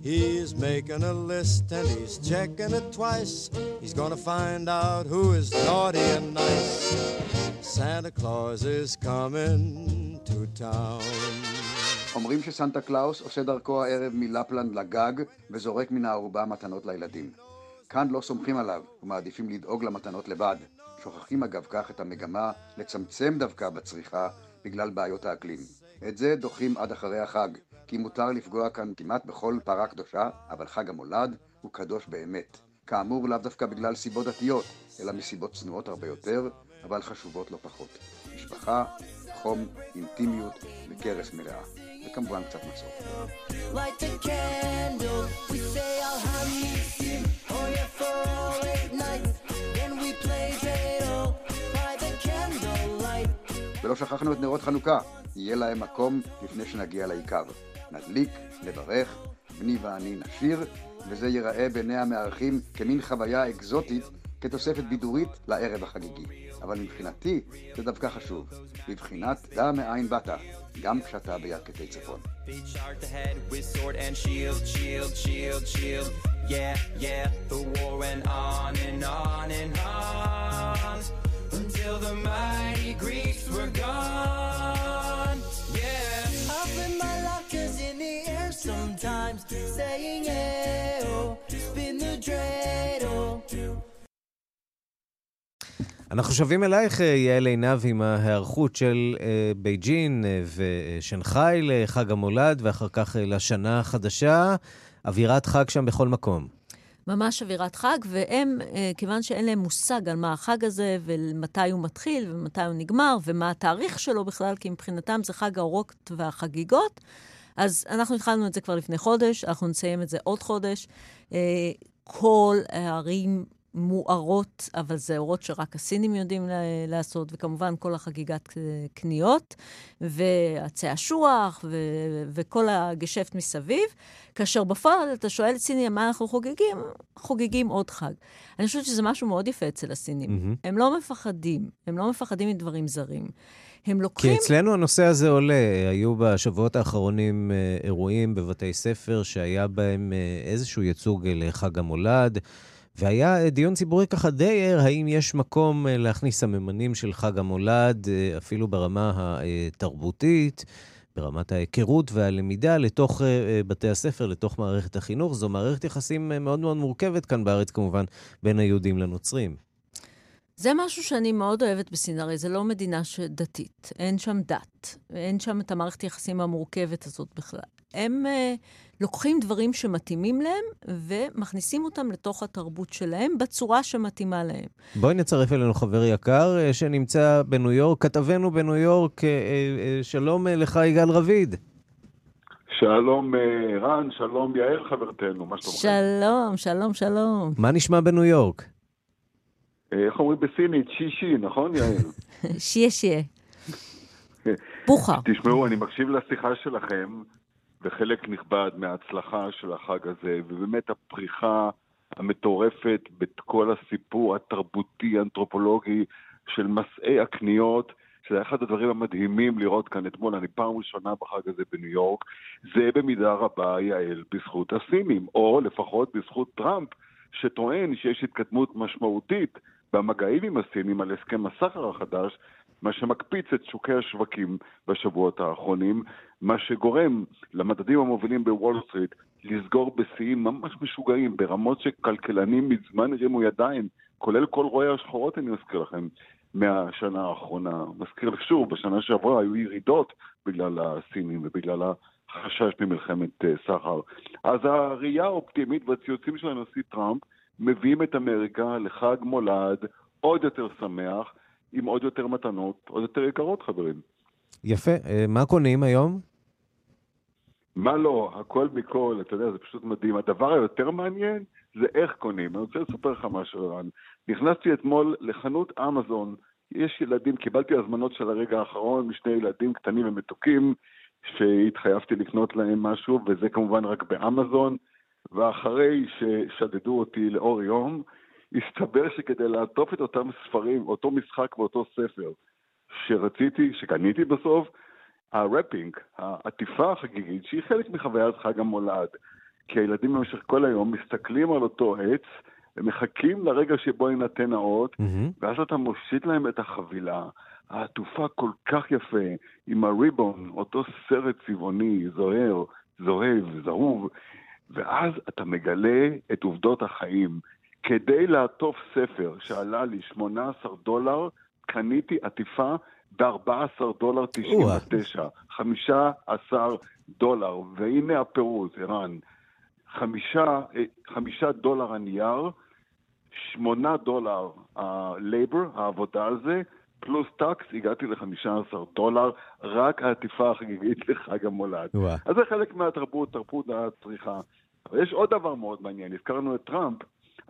He's making a list and he's checking it twice. He's gonna find out who is naughty and nice. Santa Claus is coming to town. אומרים שסנטה קלאוס עושה דרכו הערב מלפלנד לגג וזורק מן הארובה מתנות לילדים. כאן לא סומכים עליו ומעדיפים לדאוג למתנות לבד. שוכחים אגב כך את המגמה לצמצם דווקא בצריכה בגלל בעיות האקלים. את זה דוחים עד אחרי החג, כי מותר לפגוע כאן כמעט בכל פרה קדושה, אבל חג המולד הוא קדוש באמת. כאמור, לאו דווקא בגלל סיבות דתיות, אלא מסיבות צנועות הרבה יותר, אבל חשובות לא פחות. משפחה, חום, אינטימיות וכרס מלאה. וכמובן קצת מסור. ולא שכחנו את נרות חנוכה, יהיה להם מקום לפני שנגיע לעיקר. נדליק, נברך, בני ואני נשיר, וזה ייראה בעיני המארחים כמין חוויה אקזוטית כתוספת בידורית לערב החגיגי. אבל מבחינתי זה דווקא חשוב, בבחינת דע מאין באת, גם כשאתה בירכתי צפון. Until the mighty Greeks were gone. Yeah. Sometimes, saying yeah, oh, spin the dreidel. אנחנו שבים אלייך, יעל עינב, עם ההיערכות של אה, בייג'ין אה, ושנגחאי לחג המולד, ואחר כך אה, לשנה החדשה. אווירת חג שם בכל מקום. ממש אווירת חג, והם, אה, כיוון שאין להם מושג על מה החג הזה, ומתי הוא מתחיל, ומתי הוא נגמר, ומה התאריך שלו בכלל, כי מבחינתם זה חג האורות והחגיגות, אז אנחנו התחלנו את זה כבר לפני חודש, אנחנו נסיים את זה עוד חודש. אה, כל הערים מוארות, אבל זה אורות שרק הסינים יודעים לעשות, וכמובן כל החגיגת אה, קניות, ועצי אשוח, ו- וכל הגשפט מסביב. כאשר בפועל אתה שואל את סינים מה אנחנו חוגגים, חוגגים עוד חג. אני חושבת שזה משהו מאוד יפה אצל הסינים. מהמם. הם לא מפחדים, הם לא מפחדים מדברים זרים. הם כי לוקחים... אצלנו הנושא הזה עולה. היו בשבועות האחרונים אה, אירועים בבתי ספר שהיה בהם אה, איזשהו ייצוג לחג המולד, והיה אה, דיון ציבורי ככה די ער, האם יש מקום להכניס סממנים של חג המולד, אפילו ברמה התרבותית, ברמת ההיכרות והלמידה, לתוך בתי הספר, לתוך מערכת החינוך. זו מערכת יחסים מאוד מאוד מורכבת כאן בארץ, כמובן, בין היהודים לנוצרים. זה משהו שאני מאוד אוהבת בסינרי, זה לא מדינה דתית. אין שם דת, אין שם את המערכת היחסים המורכבת הזאת בכלל. הם uh, לוקחים דברים שמתאימים להם ומכניסים אותם לתוך התרבות שלהם בצורה שמתאימה להם. בואי נצרף אלינו חבר יקר אה, שנמצא בניו יורק, כתבנו בניו יורק, אה, אה, אה, שלום אה, לך יגאל רביד. שלום אה, רן, שלום יעל חברתנו, מה שלומכם? שלום, שלום, שלום. מה נשמע בניו יורק? אה, איך אומרים בסינית? שישי, נכון יעל? שיה שיה. בוכה. תשמעו, אני מקשיב לשיחה שלכם, וחלק נכבד מההצלחה של החג הזה, ובאמת הפריחה המטורפת בכל הסיפור התרבותי, האנתרופולוגי של מסעי הקניות, שזה אחד הדברים המדהימים לראות כאן אתמול, אני פעם ראשונה בחג הזה בניו יורק, זה במידה רבה, יעל, בזכות הסינים, או לפחות בזכות טראמפ, שטוען שיש התקדמות משמעותית במגעים עם הסינים על הסכם הסחר החדש, מה שמקפיץ את שוקי השווקים בשבועות האחרונים, מה שגורם למדדים המובילים בוול סטריט לסגור בשיאים ממש משוגעים, ברמות שכלכלנים מזמן הרימו ידיים, כולל כל רואי השחורות, אני מזכיר לכם, מהשנה האחרונה. מזכיר לך שוב, בשנה שעברה היו ירידות בגלל הסינים ובגלל החשש ממלחמת אה, סחר. אז הראייה האופטימית והציוצים של הנשיא טראמפ מביאים את אמריקה לחג מולד עוד יותר שמח, עם עוד יותר מתנות, עוד יותר יקרות, חברים. יפה. אה, מה קונים היום? מה לא, הכל מכל, אתה יודע, זה פשוט מדהים. הדבר היותר מעניין זה איך קונים. אני רוצה לספר לך משהו, רן. נכנסתי אתמול לחנות אמזון, יש ילדים, קיבלתי הזמנות של הרגע האחרון משני ילדים קטנים ומתוקים, שהתחייבתי לקנות להם משהו, וזה כמובן רק באמזון, ואחרי ששדדו אותי לאור יום, הסתבר שכדי לעטוף את אותם ספרים, אותו משחק ואותו ספר שרציתי, שקניתי בסוף, הרפינג, העטיפה החגיגית, שהיא חלק מחוויית חג המולד, כי הילדים במשך כל היום מסתכלים על אותו עץ ומחכים לרגע שבו יינתן האות, ואז אתה מושיט להם את החבילה, העטופה כל כך יפה, עם הריבון, אותו סרט צבעוני, זוהר, זוהב, זהוב, ואז אתה מגלה את עובדות החיים. כדי לעטוף ספר שעלה לי 18 דולר, קניתי עטיפה ב-14 דולר 99. 15 דולר. והנה הפירוט, ערן. חמישה, אה, חמישה דולר הנייר, שמונה דולר ה-labor, העבודה על זה, פלוס טקס, הגעתי ל-15 דולר, רק העטיפה החגיגית לחג המולד. אז זה חלק מהתרבות, תרבות הצריכה. אבל יש עוד דבר מאוד מעניין, הזכרנו את טראמפ.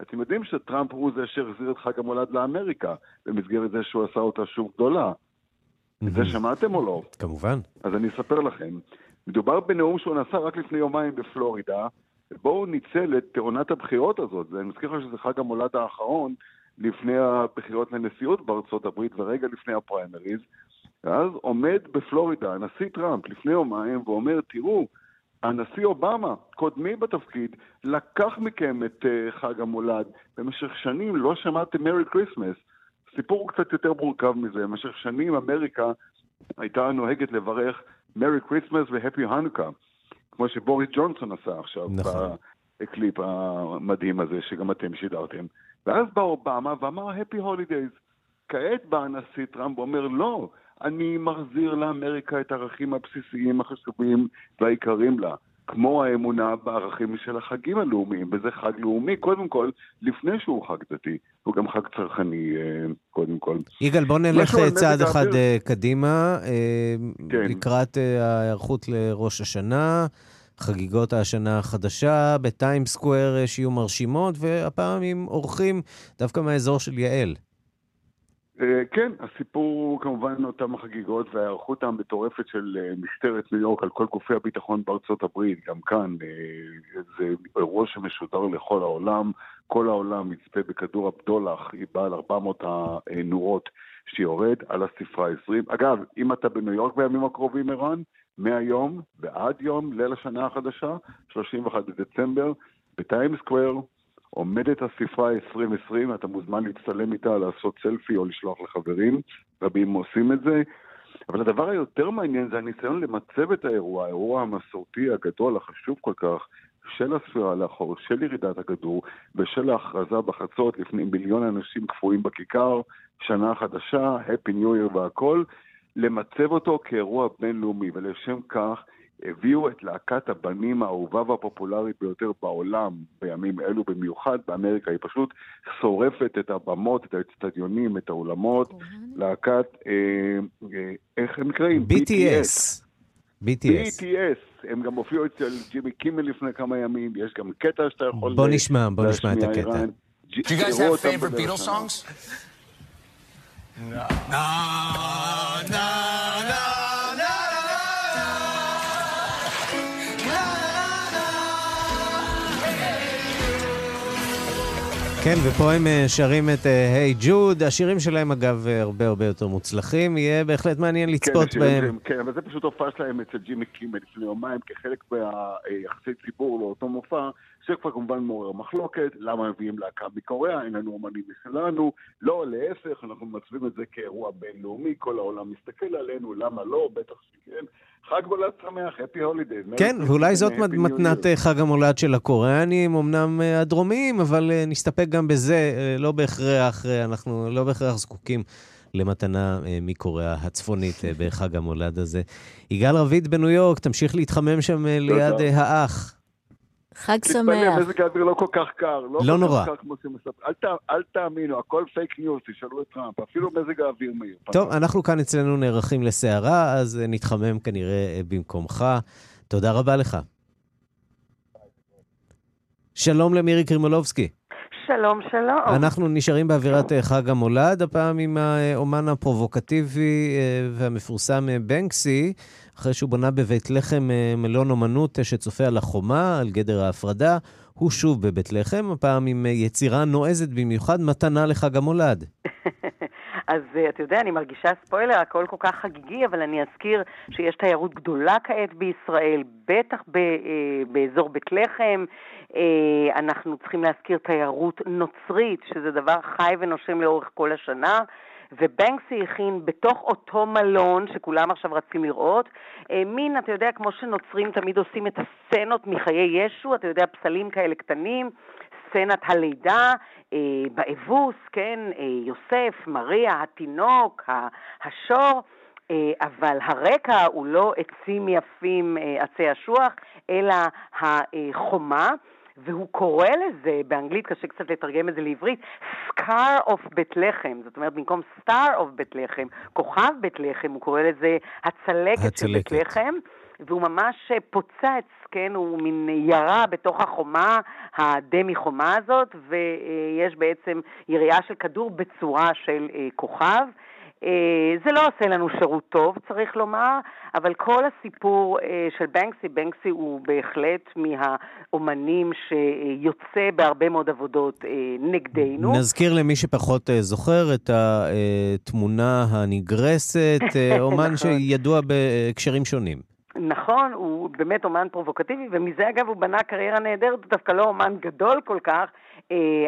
אתם יודעים שטראמפ הוא זה שהחזיר את חג המולד לאמריקה, במסגרת זה שהוא עשה אותה שוב גדולה. את זה שמעתם או לא? כמובן. אז אני אספר לכם. מדובר בנאום שהוא נשא רק לפני יומיים בפלורידה, ובואו ניצל את עונת הבחירות הזאת. אני מזכיר לך שזה חג המולד האחרון לפני הבחירות לנשיאות בארצות הברית ורגע לפני הפריימריז. ואז עומד בפלורידה הנשיא טראמפ לפני יומיים ואומר, תראו, הנשיא אובמה, קודמי בתפקיד, לקח מכם את uh, חג המולד. במשך שנים לא שמעתם Merry Christmas. סיפור קצת יותר מורכב מזה. במשך שנים אמריקה הייתה נוהגת לברך Merry Christmas ו Happy Hanukkah, כמו שבוריס ג'ונסון עשה עכשיו, נכון. בקליפ המדהים הזה שגם אתם שידרתם. ואז בא אובמה ואמר Happy Holidays. כעת בא הנשיא טראמפ ואומר לא, אני מחזיר לאמריקה את הערכים הבסיסיים החשובים והעיקרים לה, כמו האמונה בערכים של החגים הלאומיים, וזה חג לאומי קודם כל, לפני שהוא חג דתי, הוא גם חג צרכני אה, קודם כל. יגאל, בוא נלך אה, צעד אחד האוויר. אה, קדימה, כן. לקראת ההיערכות לראש השנה, חגיגות השנה החדשה בטיים סקוואר שיהיו מרשימות, והפעם עם אורחים דווקא מהאזור של יעל. אה, כן, הסיפור הוא כמובן אותם החגיגות וההיערכות המטורפת של אה, משטרת ניו יורק על כל גופי הביטחון בארצות הברית, גם כאן אה, זה אירוע שמשודר לכל העולם, כל העולם יצפה בכדור הבדולח, היא בעל 400 הנורות שיורד על הספרה 20. אגב, אם אתה בניו יורק בימים הקרובים, ערן, מהיום ועד יום ליל השנה החדשה, 31 בדצמבר, בטיים סקוואר, עומדת הספרה 2020, אתה מוזמן להצטלם איתה, לעשות סלפי או לשלוח לחברים, רבים עושים את זה. אבל הדבר היותר מעניין זה הניסיון למצב את האירוע, האירוע המסורתי הגדול, החשוב כל כך, של הספירה לאחור, של ירידת הכדור ושל ההכרזה בחצות לפני מיליון אנשים קפואים בכיכר, שנה חדשה, Happy New Year והכל, למצב אותו כאירוע בינלאומי, ולשם כך הביאו את להקת הבנים האהובה והפופולרית ביותר בעולם בימים אלו במיוחד, באמריקה היא פשוט שורפת את הבמות, את האצטדיונים, את האולמות, להקת, אה, אה, איך הם נקראים? BTS. BTS. BTS, הם גם הופיעו אצל ג'ימי קימל לפני כמה ימים, יש גם קטע שאתה יכול... בוא נשמע, בוא נשמע את הקטע. Do you guys have favorite Beatles songs? No, no, no, כן, ופה הם אה, שרים את היי ג'וד. השירים שלהם, אגב, אה, הרבה הרבה יותר מוצלחים. יהיה בהחלט מעניין לצפות כן, בהם. שלהם, כן, אבל זה פשוט הופעה שלהם אצל ג'ימי קימל לפני יומיים, כחלק מהיחסי ציבור לאותו מופע, שכבר כמובן מעורר מחלוקת, למה מביאים להקה מקוריאה, אין לנו אומנים משלנו, לא, להפך, אנחנו מצווים את זה כאירוע בינלאומי, כל העולם מסתכל עלינו, למה לא, בטח שכן. חג מולד שמח, הפי הולידיי. כן, ואולי זאת מתנת אה, חג המולד של הקוריאנים, אמנם אה, הדרומיים, אבל אה, נסתפק גם בזה, לא בהכרח, אנחנו לא בהכרח זקוקים למתנה אה, מקוריאה הצפונית בחג המולד הזה. יגאל רביד בניו יורק, תמשיך להתחמם שם ליד האח. חג תתפלא, מזג האוויר לא כל כך קר. לא, לא כל נורא. כך קר כמו שמספר. אל, ת, אל תאמינו, הכל פייק ניוז, תשאלו את טראמפ. אפילו מזג האוויר בהיר. טוב, אנחנו כאן אצלנו נערכים לסערה, אז נתחמם כנראה אה, במקומך. תודה רבה לך. שלום למירי קרימולובסקי. שלום, שלום. אנחנו נשארים באווירת אה, חג המולד, הפעם עם האומן הפרובוקטיבי אה, והמפורסם אה, בנקסי, אחרי שהוא בנה בבית לחם מלון אומנות שצופה על החומה, על גדר ההפרדה. הוא שוב בבית לחם, הפעם עם יצירה נועזת במיוחד, מתנה לחג המולד. אז אתה יודע, אני מרגישה ספוילר, הכל כל כך חגיגי, אבל אני אזכיר שיש תיירות גדולה כעת בישראל, בטח ב, אה, באזור בית לחם. אה, אנחנו צריכים להזכיר תיירות נוצרית, שזה דבר חי ונושם לאורך כל השנה. ובנקסי הכין בתוך אותו מלון שכולם עכשיו רצים לראות, אה, מין, אתה יודע, כמו שנוצרים תמיד עושים את הסצנות מחיי ישו, אתה יודע, פסלים כאלה קטנים, סצנת הלידה, אה, באבוס, כן, אה, יוסף, מריה, התינוק, השור, אה, אבל הרקע הוא לא עצים יפים, אה, עצי אשוח, אלא החומה. והוא קורא לזה, באנגלית קשה קצת לתרגם את זה לעברית, Scar of בית לחם. זאת אומרת, במקום Star of בית לחם, כוכב בית לחם, הוא קורא לזה הצלקת של בית הצלקת. לחם. והוא ממש אה, פוצץ, כן, הוא מין ירה בתוך החומה, הדמי חומה הזאת, ויש בעצם יריעה של כדור בצורה של אה, כוכב. אה, זה לא עושה לנו שירות טוב, צריך לומר, אבל כל הסיפור אה, של בנקסי, בנקסי הוא בהחלט מהאומנים שיוצא בהרבה מאוד עבודות אה, נגדנו. נזכיר למי שפחות זוכר את התמונה הנגרסת, אומן נכון. שידוע בהקשרים שונים. נכון, הוא באמת אומן פרובוקטיבי, ומזה אגב הוא בנה קריירה נהדרת, הוא דווקא לא אומן גדול כל כך,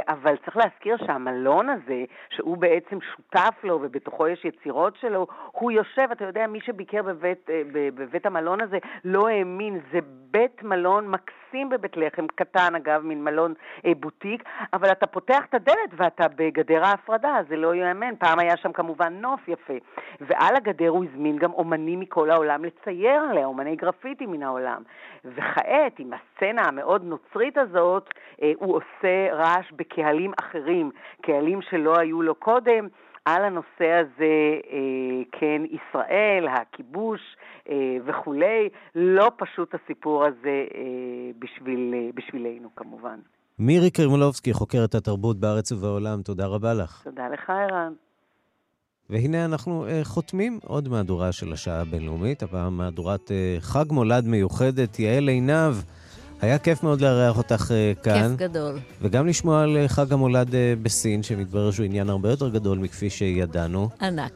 אבל צריך להזכיר שהמלון הזה, שהוא בעצם שותף לו ובתוכו יש יצירות שלו, הוא יושב, אתה יודע, מי שביקר בבית, אה, בבית המלון הזה לא האמין, זה בית מלון מקסים בבית לחם, קטן אגב, מין מלון אה, בוטיק, אבל אתה פותח את הדלת ואתה בגדר ההפרדה, זה לא ייאמן, פעם היה שם כמובן נוף יפה, ועל הגדר הוא הזמין גם אומנים מכל העולם לצייר עליה, אומני גרפיטי מן העולם. וכעת, עם הסצנה המאוד נוצרית הזאת, אה, הוא עושה רעש בקהלים אחרים, קהלים שלא היו לו קודם. על הנושא הזה, אה, כן, ישראל, הכיבוש אה, וכולי, לא פשוט הסיפור הזה אה, בשביל, בשבילנו כמובן. מירי קרימולובסקי, חוקרת התרבות בארץ ובעולם, תודה רבה לך. תודה לך, ערן. והנה אנחנו uh, חותמים עוד מהדורה של השעה הבינלאומית, הפעם מהדורת uh, חג מולד מיוחדת, יעל עינב. היה כיף מאוד לארח אותך uh, כאן. כיף גדול. וגם לשמוע על uh, חג המולד uh, בסין, שמתברר שהוא עניין הרבה יותר גדול מכפי שידענו. ענק.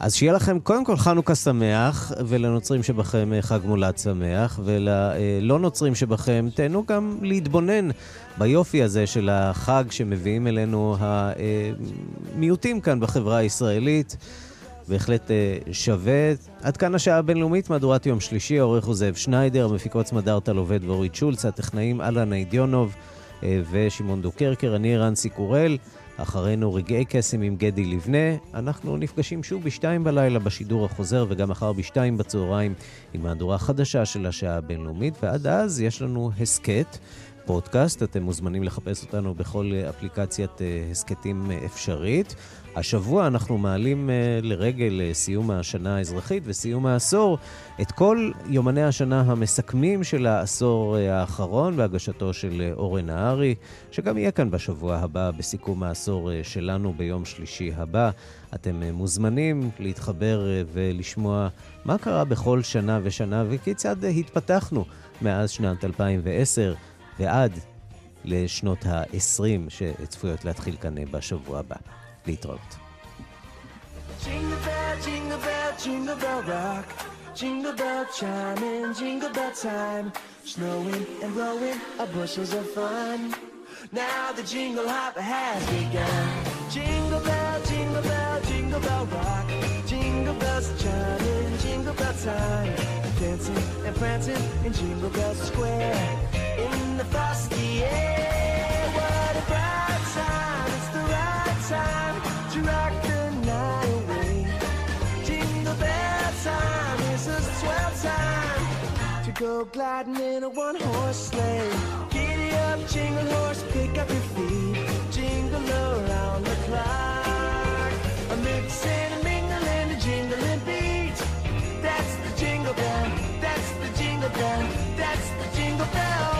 אז שיהיה לכם קודם כל חנוכה שמח, ולנוצרים שבכם אה, חג מולד שמח, וללא נוצרים שבכם תהנו גם להתבונן ביופי הזה של החג שמביאים אלינו המיעוטים כאן בחברה הישראלית. בהחלט אה, שווה. עד כאן השעה הבינלאומית, מהדורת יום שלישי, העורך הוא זאב שניידר, המפיקות סמדארטה עובד ואורית שולץ, הטכנאים אלנה אידיונוב אה, ושמעון דוקרקר, אני רנסי קורל. אחרינו רגעי קסם עם גדי לבנה. אנחנו נפגשים שוב בשתיים בלילה בשידור החוזר וגם מחר בשתיים בצהריים עם מהדורה חדשה של השעה הבינלאומית, ועד אז יש לנו הסכת. פודקאסט, אתם מוזמנים לחפש אותנו בכל אפליקציית הסכתים אפשרית. השבוע אנחנו מעלים uh, לרגל uh, סיום השנה האזרחית וסיום העשור את כל יומני השנה המסכמים של העשור uh, האחרון בהגשתו של אורן נהרי, שגם יהיה כאן בשבוע הבא בסיכום העשור שלנו ביום שלישי הבא. אתם מוזמנים להתחבר ולשמוע מה קרה בכל שנה ושנה וכיצד התפתחנו מאז שנת 2010 ועד לשנות ה-20 שצפויות להתחיל כאן בשבוע הבא. להתראות. Jingle bell, jingle bell, jingle bell rock. Jingle bell chiming, jingle bell time. Snowing and blowing our bushels of fun. Now the jingle hop has begun. Jingle bell, jingle bell, jingle bell rock. Jingle bells chiming, jingle bell time. Dancing and prancing in Jingle Bell Square. In the frosty air, go gliding in a one horse sleigh. Giddy up, jingle horse, pick up your feet. Jingle around the clock. A mix and a mingle and a jingling beat. That's the jingle bell, that's the jingle bell, that's the jingle bell.